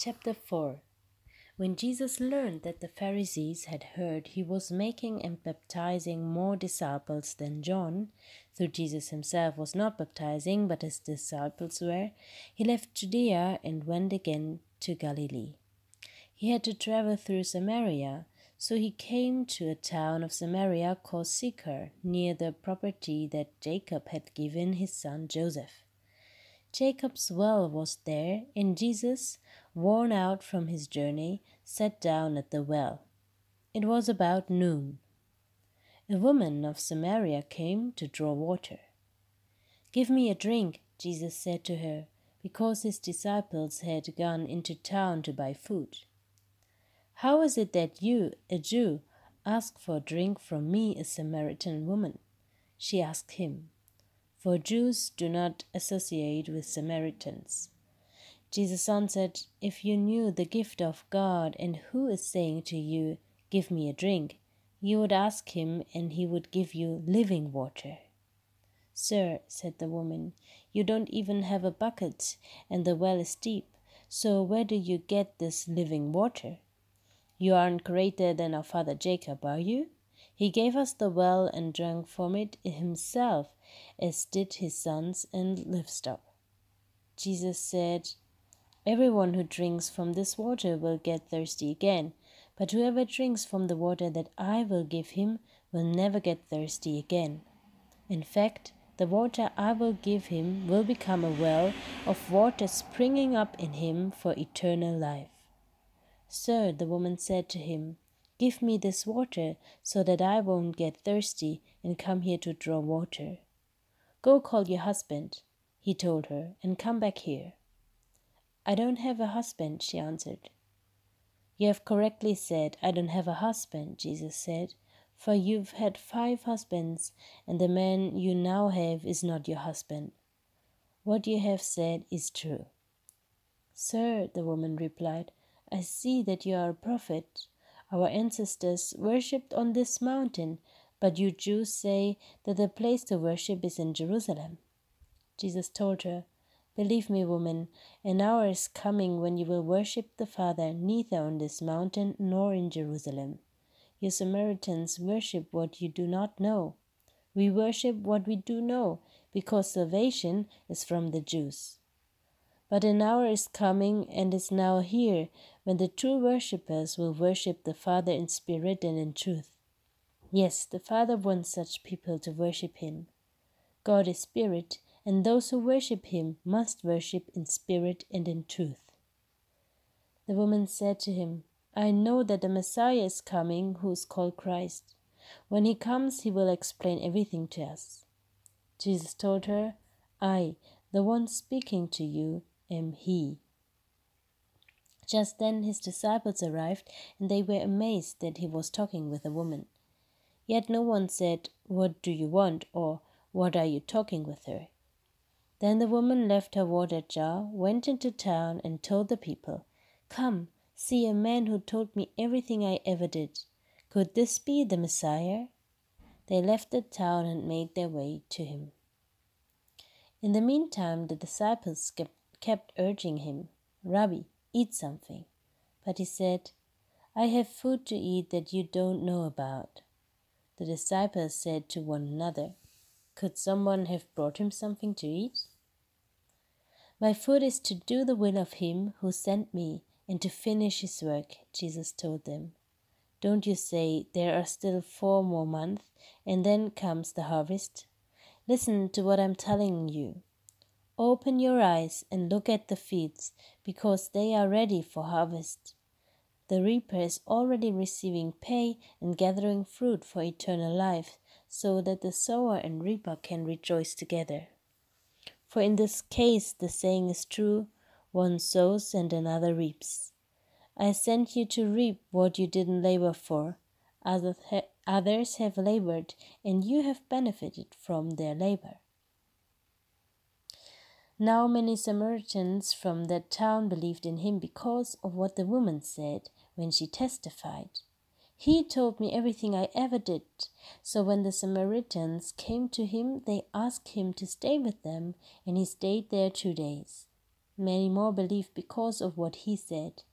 Chapter 4 When Jesus learned that the Pharisees had heard he was making and baptizing more disciples than John, though Jesus himself was not baptizing, but his disciples were, he left Judea and went again to Galilee. He had to travel through Samaria, so he came to a town of Samaria called Sychar, near the property that Jacob had given his son Joseph. Jacob's well was there, and Jesus, worn out from his journey, sat down at the well. It was about noon. A woman of Samaria came to draw water. Give me a drink, Jesus said to her, because his disciples had gone into town to buy food. How is it that you, a Jew, ask for drink from me, a Samaritan woman? She asked him for Jews do not associate with Samaritans. Jesus answered, If you knew the gift of God and who is saying to you, Give me a drink, you would ask him, and he would give you living water. Sir, said the woman, you don't even have a bucket, and the well is deep, so where do you get this living water? You aren't greater than our father Jacob, are you? He gave us the well and drank from it himself, as did his sons and livestock. Jesus said, Everyone who drinks from this water will get thirsty again, but whoever drinks from the water that I will give him will never get thirsty again. In fact, the water I will give him will become a well of water springing up in him for eternal life. Sir, the woman said to him, Give me this water so that I won't get thirsty and come here to draw water. Go call your husband, he told her, and come back here. I don't have a husband, she answered. You have correctly said, I don't have a husband, Jesus said, for you've had five husbands, and the man you now have is not your husband. What you have said is true. Sir, the woman replied, I see that you are a prophet. Our ancestors worshipped on this mountain, but you Jews say that the place to worship is in Jerusalem. Jesus told her, Believe me, woman, an hour is coming when you will worship the Father neither on this mountain nor in Jerusalem. You Samaritans worship what you do not know. We worship what we do know, because salvation is from the Jews. But an hour is coming and is now here when the true worshippers will worship the Father in spirit and in truth. Yes, the Father wants such people to worship Him. God is spirit, and those who worship Him must worship in spirit and in truth. The woman said to him, I know that the Messiah is coming, who is called Christ. When he comes, he will explain everything to us. Jesus told her, I, the one speaking to you, am he. Just then his disciples arrived, and they were amazed that he was talking with a woman. Yet no one said, What do you want? or What are you talking with her? Then the woman left her water jar, went into town, and told the people, Come, see a man who told me everything I ever did. Could this be the Messiah? They left the town and made their way to him. In the meantime, the disciples kept urging him, Rabbi, eat something. But he said, I have food to eat that you don't know about. The disciples said to one another, Could someone have brought him something to eat? My food is to do the will of him who sent me and to finish his work, Jesus told them. Don't you say there are still four more months and then comes the harvest? Listen to what I'm telling you. Open your eyes and look at the fields, because they are ready for harvest. The reaper is already receiving pay and gathering fruit for eternal life, so that the sower and reaper can rejoice together. For in this case the saying is true one sows and another reaps. I sent you to reap what you didn't labor for. Others have labored, and you have benefited from their labor. Now many Samaritans from that town believed in him because of what the woman said when she testified. He told me everything I ever did. So when the Samaritans came to him, they asked him to stay with them, and he stayed there two days. Many more believed because of what he said.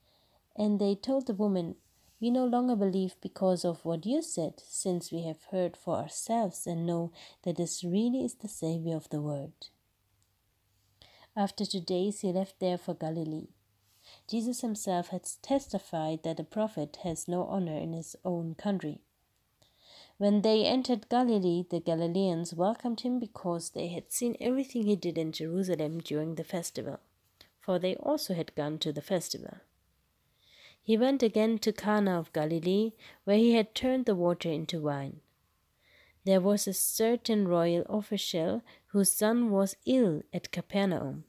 And they told the woman, We no longer believe because of what you said, since we have heard for ourselves and know that this really is the Savior of the world. After two days, he left there for Galilee. Jesus himself had testified that a prophet has no honor in his own country. When they entered Galilee, the Galileans welcomed him because they had seen everything he did in Jerusalem during the festival, for they also had gone to the festival. He went again to Cana of Galilee, where he had turned the water into wine. There was a certain royal official whose son was ill at Capernaum.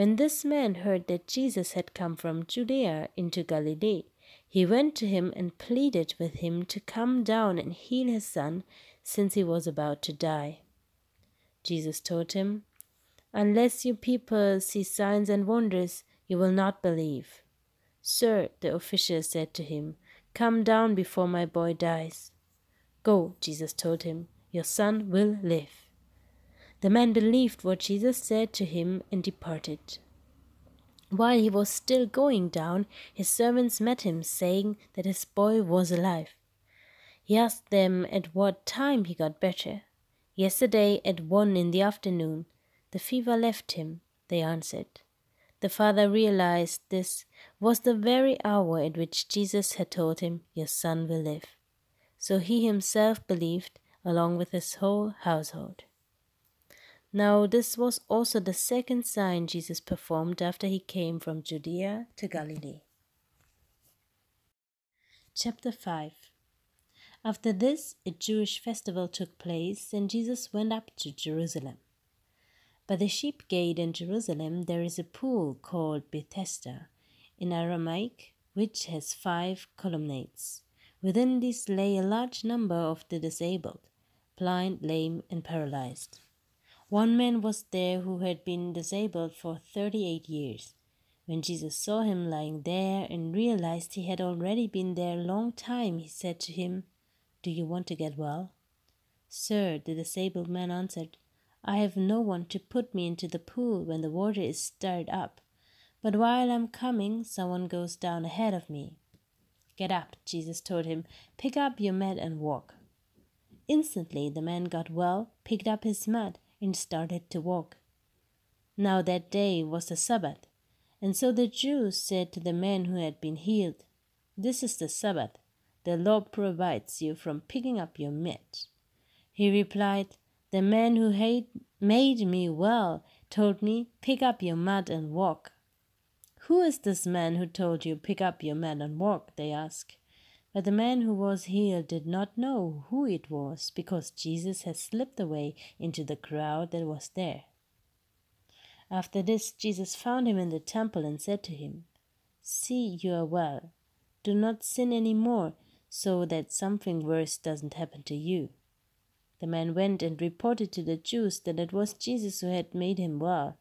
When this man heard that Jesus had come from Judea into Galilee, he went to him and pleaded with him to come down and heal his son, since he was about to die. Jesus told him, Unless you people see signs and wonders, you will not believe. Sir, the official said to him, Come down before my boy dies. Go, Jesus told him, your son will live. The man believed what Jesus said to him and departed. While he was still going down, his servants met him, saying that his boy was alive. He asked them at what time he got better. Yesterday at one in the afternoon. The fever left him, they answered. The father realized this was the very hour at which Jesus had told him, Your son will live. So he himself believed, along with his whole household. Now, this was also the second sign Jesus performed after he came from Judea to Galilee. Chapter 5 After this, a Jewish festival took place, and Jesus went up to Jerusalem. By the sheep gate in Jerusalem, there is a pool called Bethesda in Aramaic, which has five colonnades. Within these lay a large number of the disabled, blind, lame, and paralyzed. One man was there who had been disabled for thirty eight years. When Jesus saw him lying there and realized he had already been there a long time, he said to him, Do you want to get well? Sir, the disabled man answered, I have no one to put me into the pool when the water is stirred up. But while I'm coming, someone goes down ahead of me. Get up, Jesus told him. Pick up your mat and walk. Instantly the man got well, picked up his mat, and started to walk. Now that day was the Sabbath, and so the Jews said to the man who had been healed, This is the Sabbath. The law provides you from picking up your mat. He replied, The man who had made me well told me, Pick up your mat and walk. Who is this man who told you, Pick up your mat and walk? They asked. But the man who was healed did not know who it was, because Jesus had slipped away into the crowd that was there. After this, Jesus found him in the temple and said to him, See, you are well. Do not sin any more, so that something worse doesn't happen to you. The man went and reported to the Jews that it was Jesus who had made him well.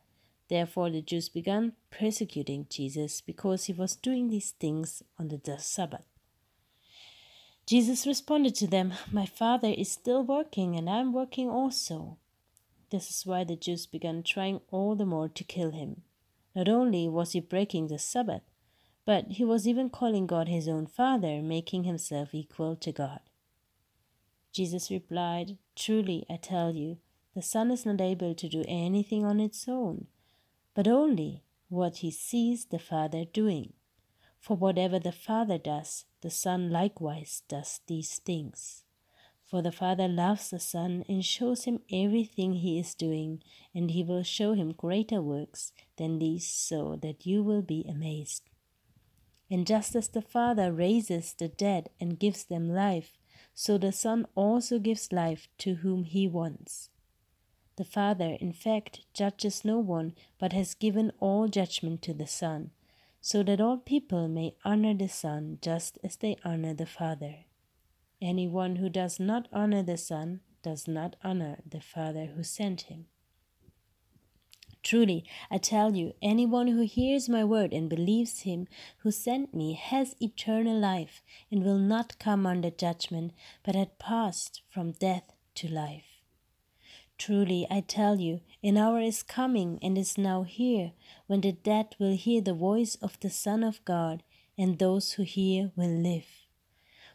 Therefore, the Jews began persecuting Jesus because he was doing these things on the Sabbath. Jesus responded to them, My Father is still working, and I am working also. This is why the Jews began trying all the more to kill him. Not only was he breaking the Sabbath, but he was even calling God his own Father, making himself equal to God. Jesus replied, Truly, I tell you, the Son is not able to do anything on its own, but only what he sees the Father doing. For whatever the Father does, the Son likewise does these things. For the Father loves the Son and shows him everything he is doing, and he will show him greater works than these, so that you will be amazed. And just as the Father raises the dead and gives them life, so the Son also gives life to whom he wants. The Father, in fact, judges no one, but has given all judgment to the Son so that all people may honor the Son just as they honor the Father. Anyone who does not honor the Son does not honor the Father who sent him. Truly, I tell you, anyone who hears my word and believes him who sent me has eternal life and will not come under judgment, but had passed from death to life. Truly, I tell you, an hour is coming and is now here when the dead will hear the voice of the Son of God, and those who hear will live.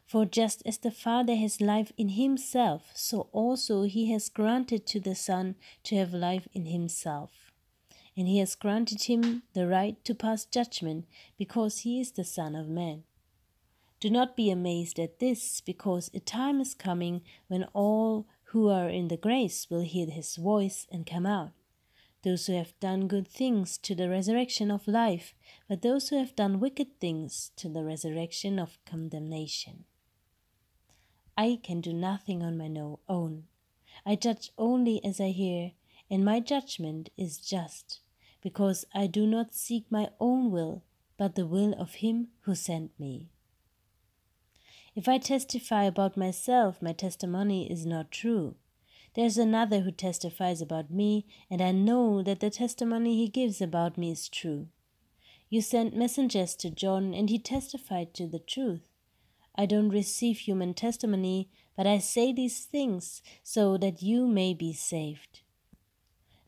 For just as the Father has life in himself, so also he has granted to the Son to have life in himself. And he has granted him the right to pass judgment, because he is the Son of Man. Do not be amazed at this, because a time is coming when all who are in the grace will hear his voice and come out. Those who have done good things to the resurrection of life, but those who have done wicked things to the resurrection of condemnation. I can do nothing on my own. I judge only as I hear, and my judgment is just, because I do not seek my own will, but the will of him who sent me. If I testify about myself, my testimony is not true. There is another who testifies about me, and I know that the testimony he gives about me is true. You sent messengers to John, and he testified to the truth. I don't receive human testimony, but I say these things so that you may be saved.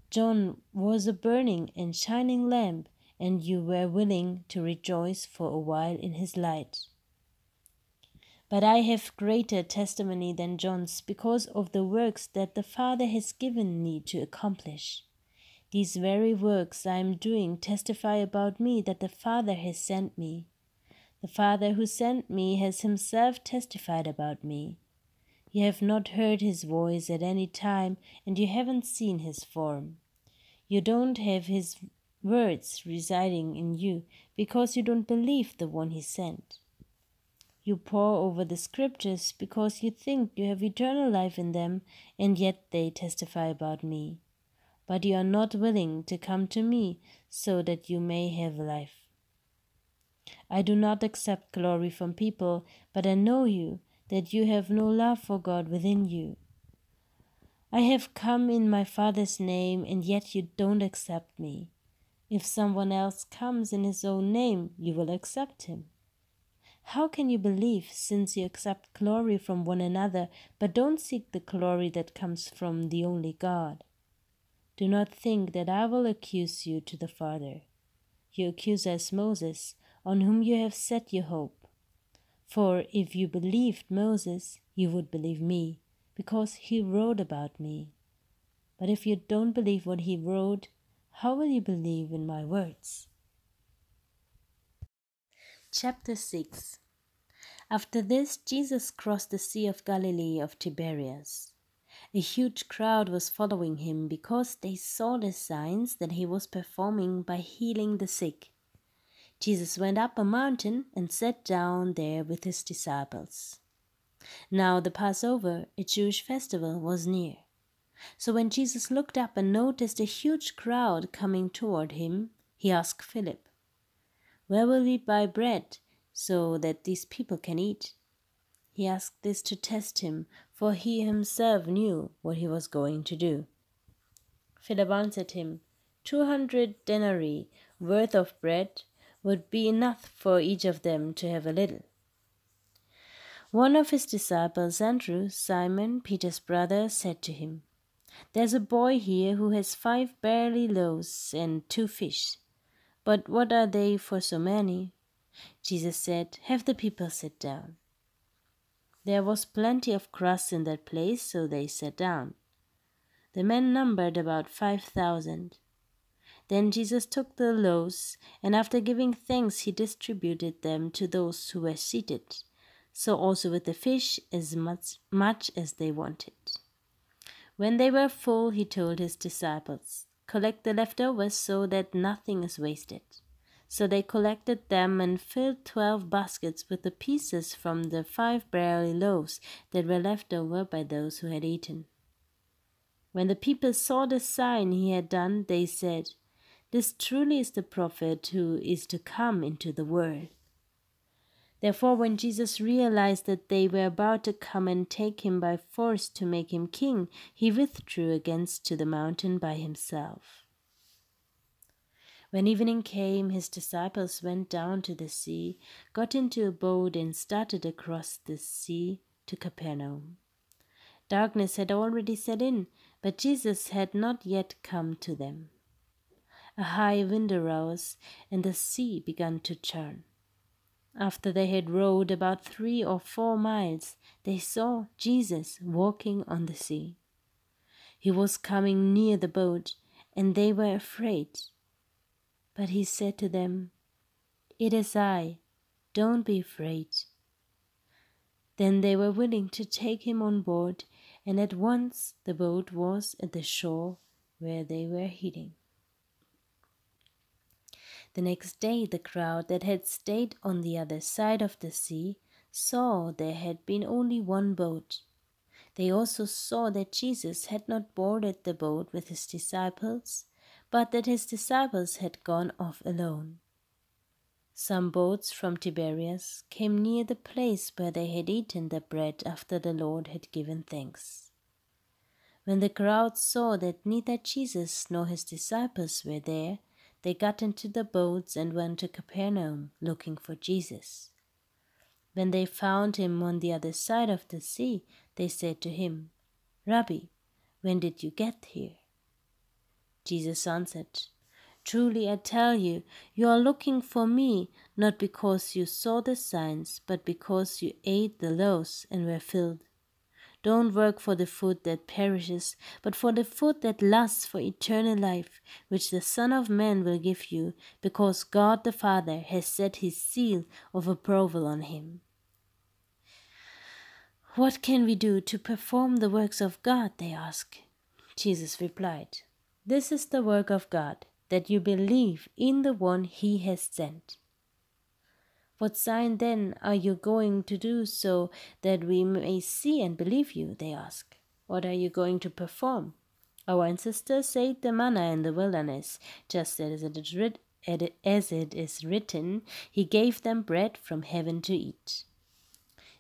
John was a burning and shining lamp, and you were willing to rejoice for a while in his light. But I have greater testimony than John's because of the works that the Father has given me to accomplish. These very works I am doing testify about me that the Father has sent me. The Father who sent me has himself testified about me. You have not heard his voice at any time, and you haven't seen his form. You don't have his words residing in you because you don't believe the one he sent. You pore over the scriptures because you think you have eternal life in them, and yet they testify about me. But you are not willing to come to me so that you may have life. I do not accept glory from people, but I know you, that you have no love for God within you. I have come in my Father's name, and yet you don't accept me. If someone else comes in his own name, you will accept him. How can you believe, since you accept glory from one another, but don't seek the glory that comes from the only God? Do not think that I will accuse you to the Father. You accuse us Moses, on whom you have set your hope. For if you believed Moses, you would believe me, because he wrote about me. But if you don't believe what he wrote, how will you believe in my words? Chapter 6 After this, Jesus crossed the Sea of Galilee of Tiberias. A huge crowd was following him because they saw the signs that he was performing by healing the sick. Jesus went up a mountain and sat down there with his disciples. Now the Passover, a Jewish festival, was near. So when Jesus looked up and noticed a huge crowd coming toward him, he asked Philip, where will we buy bread so that these people can eat? He asked this to test him, for he himself knew what he was going to do. Philip answered him, Two hundred denarii worth of bread would be enough for each of them to have a little. One of his disciples, Andrew, Simon Peter's brother, said to him, There's a boy here who has five barley loaves and two fish. But what are they for so many? Jesus said, Have the people sit down. There was plenty of crust in that place, so they sat down. The men numbered about five thousand. Then Jesus took the loaves, and after giving thanks, he distributed them to those who were seated, so also with the fish, as much, much as they wanted. When they were full, he told his disciples, Collect the leftovers so that nothing is wasted. So they collected them and filled twelve baskets with the pieces from the five barley loaves that were left over by those who had eaten. When the people saw the sign he had done, they said, This truly is the prophet who is to come into the world. Therefore, when Jesus realized that they were about to come and take him by force to make him king, he withdrew against to the mountain by himself. When evening came, his disciples went down to the sea, got into a boat, and started across the sea to Capernaum. Darkness had already set in, But Jesus had not yet come to them. A high wind arose, and the sea began to churn. After they had rowed about three or four miles, they saw Jesus walking on the sea. He was coming near the boat, and they were afraid. But he said to them, It is I, don't be afraid. Then they were willing to take him on board, and at once the boat was at the shore where they were heading. The next day, the crowd that had stayed on the other side of the sea saw there had been only one boat. They also saw that Jesus had not boarded the boat with his disciples, but that his disciples had gone off alone. Some boats from Tiberias came near the place where they had eaten the bread after the Lord had given thanks. When the crowd saw that neither Jesus nor his disciples were there, they got into the boats and went to Capernaum looking for Jesus. When they found him on the other side of the sea, they said to him, Rabbi, when did you get here? Jesus answered, Truly I tell you, you are looking for me, not because you saw the signs, but because you ate the loaves and were filled. Don't work for the food that perishes, but for the food that lasts for eternal life, which the Son of Man will give you, because God the Father has set his seal of approval on him. What can we do to perform the works of God? they ask. Jesus replied, This is the work of God, that you believe in the one he has sent. What sign then are you going to do so that we may see and believe you? They ask. What are you going to perform? Our ancestors ate the manna in the wilderness, just as it is, writ- as it is written, He gave them bread from heaven to eat.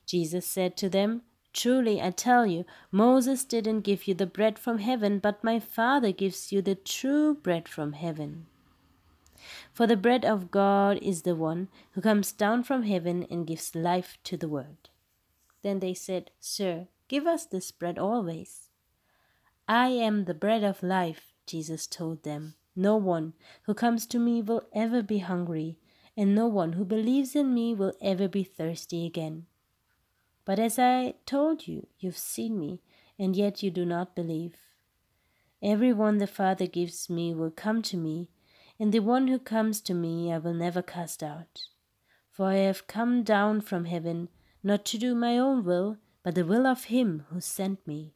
Jesus said to them, Truly I tell you, Moses didn't give you the bread from heaven, but my Father gives you the true bread from heaven. For the bread of God is the one who comes down from heaven and gives life to the world. Then they said, Sir, give us this bread always. I am the bread of life, Jesus told them. No one who comes to me will ever be hungry, and no one who believes in me will ever be thirsty again. But as I told you, you've seen me, and yet you do not believe. Every one the Father gives me will come to me, and the one who comes to me I will never cast out. For I have come down from heaven not to do my own will, but the will of him who sent me.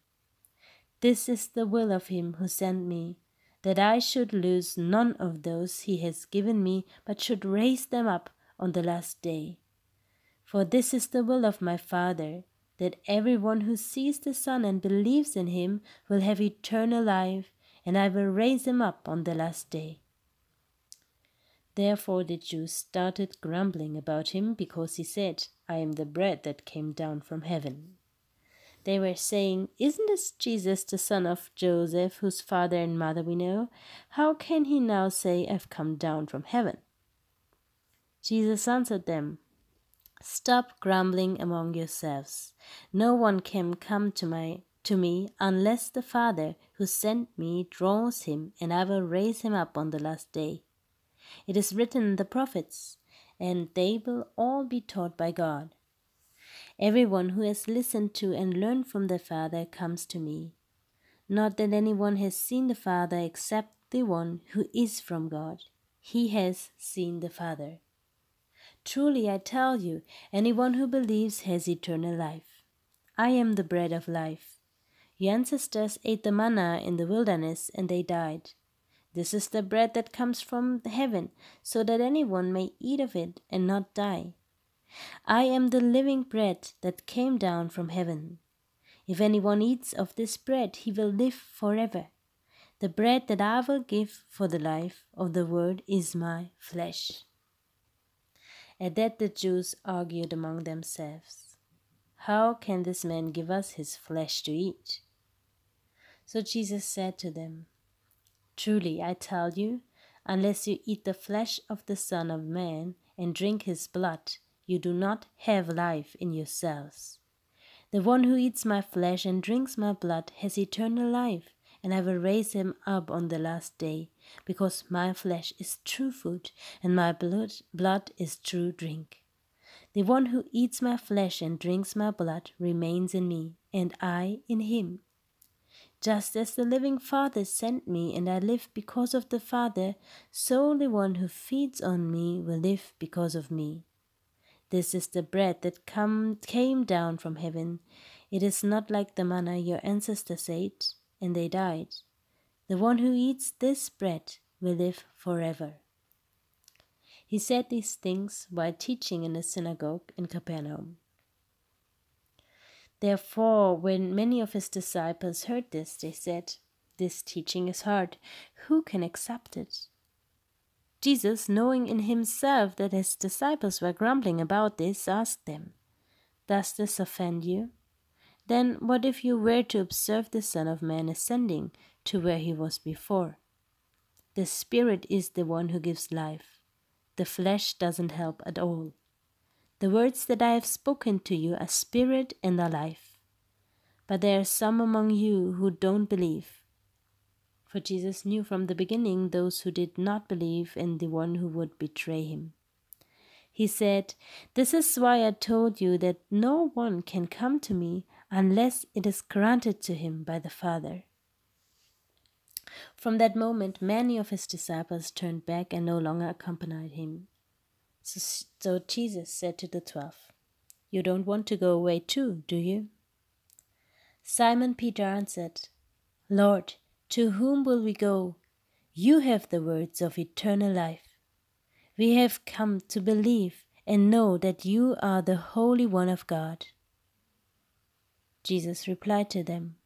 This is the will of him who sent me, that I should lose none of those he has given me, but should raise them up on the last day. For this is the will of my Father, that every one who sees the Son and believes in him will have eternal life, and I will raise him up on the last day. Therefore the Jews started grumbling about him because he said, I am the bread that came down from heaven. They were saying, Isn't this Jesus the son of Joseph, whose father and mother we know? How can he now say, I've come down from heaven? Jesus answered them, Stop grumbling among yourselves. No one can come to my to me unless the Father who sent me draws him, and I will raise him up on the last day. It is written in the prophets, and they will all be taught by God. Everyone who has listened to and learned from the Father comes to me. Not that anyone has seen the Father except the one who is from God. He has seen the Father. Truly I tell you, anyone who believes has eternal life. I am the bread of life. Your ancestors ate the manna in the wilderness and they died. This is the bread that comes from heaven, so that anyone may eat of it and not die. I am the living bread that came down from heaven. If anyone eats of this bread, he will live forever. The bread that I will give for the life of the world is my flesh. At that the Jews argued among themselves, How can this man give us his flesh to eat? So Jesus said to them, Truly I tell you, unless you eat the flesh of the Son of Man and drink his blood, you do not have life in yourselves. The one who eats my flesh and drinks my blood has eternal life, and I will raise him up on the last day, because my flesh is true food, and my blood, blood is true drink. The one who eats my flesh and drinks my blood remains in me, and I in him. Just as the living Father sent me, and I live because of the Father, so the one who feeds on me will live because of me. This is the bread that come, came down from heaven. It is not like the manna your ancestors ate, and they died. The one who eats this bread will live forever. He said these things while teaching in the synagogue in Capernaum. Therefore, when many of his disciples heard this, they said, This teaching is hard. Who can accept it? Jesus, knowing in himself that his disciples were grumbling about this, asked them, Does this offend you? Then what if you were to observe the Son of Man ascending to where he was before? The Spirit is the one who gives life. The flesh doesn't help at all. The words that I have spoken to you are spirit and are life. But there are some among you who don't believe. For Jesus knew from the beginning those who did not believe in the one who would betray him. He said, This is why I told you that no one can come to me unless it is granted to him by the Father. From that moment, many of his disciples turned back and no longer accompanied him. So, so Jesus said to the twelve, You don't want to go away too, do you? Simon Peter answered, Lord, to whom will we go? You have the words of eternal life. We have come to believe and know that you are the Holy One of God. Jesus replied to them,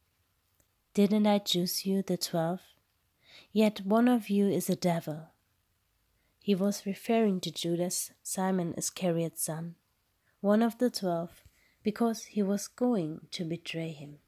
Didn't I choose you, the twelve? Yet one of you is a devil. He was referring to Judas, Simon Iscariot's son, one of the twelve, because he was going to betray him.